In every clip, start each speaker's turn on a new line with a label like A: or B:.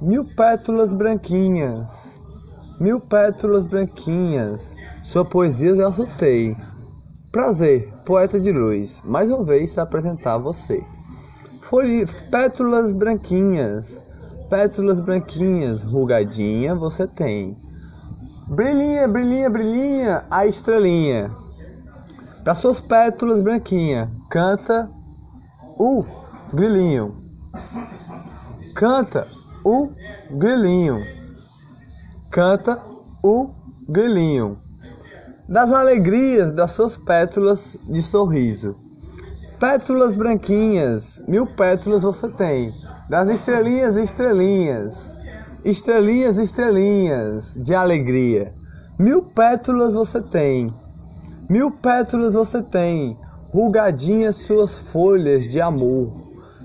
A: Mil pétalas branquinhas, mil pétalas branquinhas, sua poesia eu soltei. Prazer, poeta de luz, mais uma vez se apresentar a você. Folhe, pétalas branquinhas, pétalas branquinhas, rugadinha você tem. Brilhinha, brilhinha, brilhinha, a estrelinha. Para suas pétalas branquinha, canta o grilinho. Canta o grilinho. Canta o grilinho. Das alegrias das suas pétalas de sorriso. Pétalas branquinhas, mil pétalas você tem. Das estrelinhas, estrelinhas. Estrelinhas, estrelinhas de alegria. Mil pétalas você tem. Mil pétalas você tem. Rugadinhas suas folhas de amor.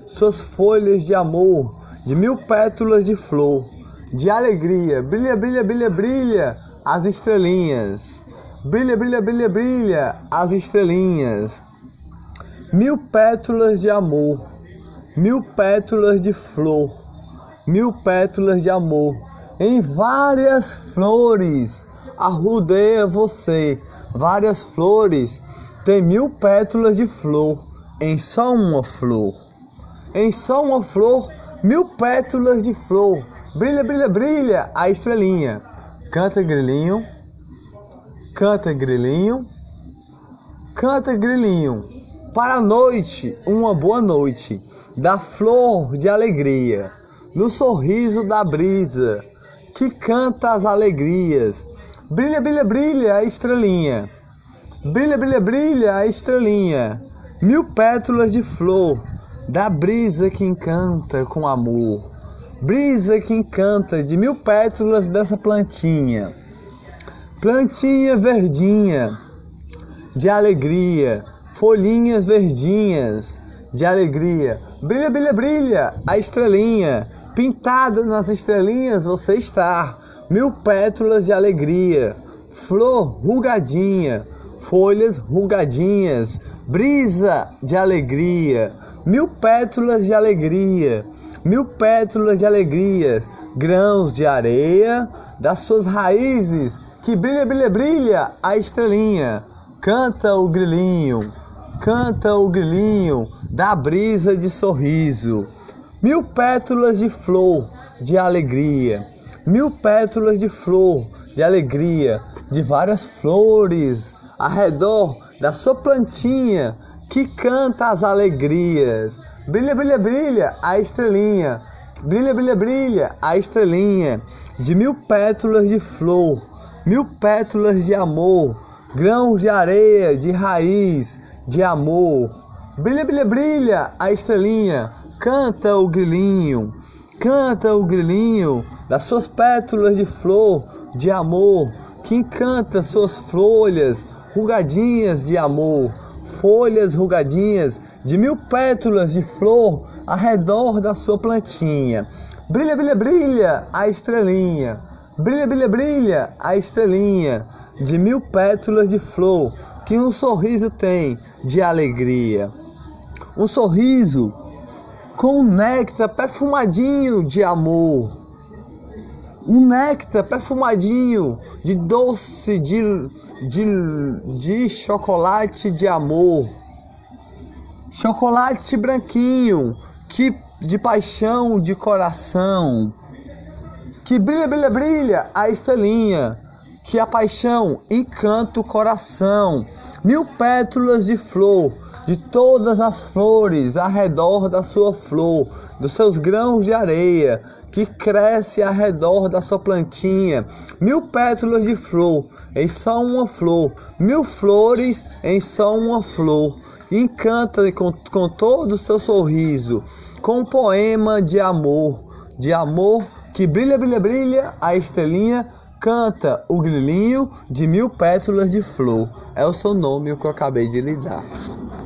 A: Suas folhas de amor de mil pétalas de flor, de alegria. Brilha, brilha, brilha, brilha as estrelinhas. Brilha, brilha, brilha, brilha as estrelinhas. Mil pétalas de amor, mil pétalas de flor, mil pétalas de amor. Em várias flores arrudeia você, várias flores. Tem mil pétalas de flor em só uma flor. Em só uma flor mil pétalas de flor. Brilha, brilha, brilha a estrelinha. Canta grilinho, canta grilinho, canta grilinho. Para a noite, uma boa noite, da flor de alegria, no sorriso da brisa, que canta as alegrias. Brilha, brilha, brilha a estrelinha. Brilha, brilha, brilha a estrelinha. Mil pétalas de flor da brisa que encanta com amor, brisa que encanta de mil pétalas dessa plantinha, plantinha verdinha de alegria, folhinhas verdinhas de alegria, brilha, brilha, brilha a estrelinha, pintado nas estrelinhas você está, mil pétalas de alegria, flor rugadinha, folhas rugadinhas, brisa de alegria mil pétalas de alegria, mil pétalas de alegrias, grãos de areia das suas raízes, que brilha, brilha, brilha a estrelinha, canta o grilinho, canta o grilinho da brisa de sorriso, mil pétalas de flor de alegria, mil pétalas de flor de alegria, de várias flores ao redor da sua plantinha que canta as alegrias. Brilha, brilha, brilha a estrelinha. Brilha, brilha, brilha a estrelinha. De mil pétalas de flor, mil pétalas de amor, grãos de areia, de raiz, de amor. Brilha, brilha, brilha a estrelinha. Canta o grilinho, canta o grilinho das suas pétalas de flor, de amor, que encanta suas folhas rugadinhas de amor folhas rugadinhas de mil pétalas de flor ao redor da sua plantinha. Brilha, brilha, brilha a estrelinha. Brilha, brilha, brilha a estrelinha de mil pétalas de flor que um sorriso tem de alegria. Um sorriso com um néctar perfumadinho de amor. Um néctar perfumadinho de doce de de, de chocolate de amor, chocolate branquinho, que de paixão de coração, que brilha, brilha, brilha a estrelinha, que a paixão encanta o coração, mil pétalas de flor, de todas as flores ao redor da sua flor, dos seus grãos de areia, que cresce ao redor da sua plantinha, mil pétalas de flor em só uma flor, mil flores em só uma flor. Encanta com, com todo o seu sorriso, com um poema de amor, de amor que brilha, brilha, brilha, a estrelinha canta o grilinho de mil pétalas de flor. É o seu nome que eu acabei de lhe dar.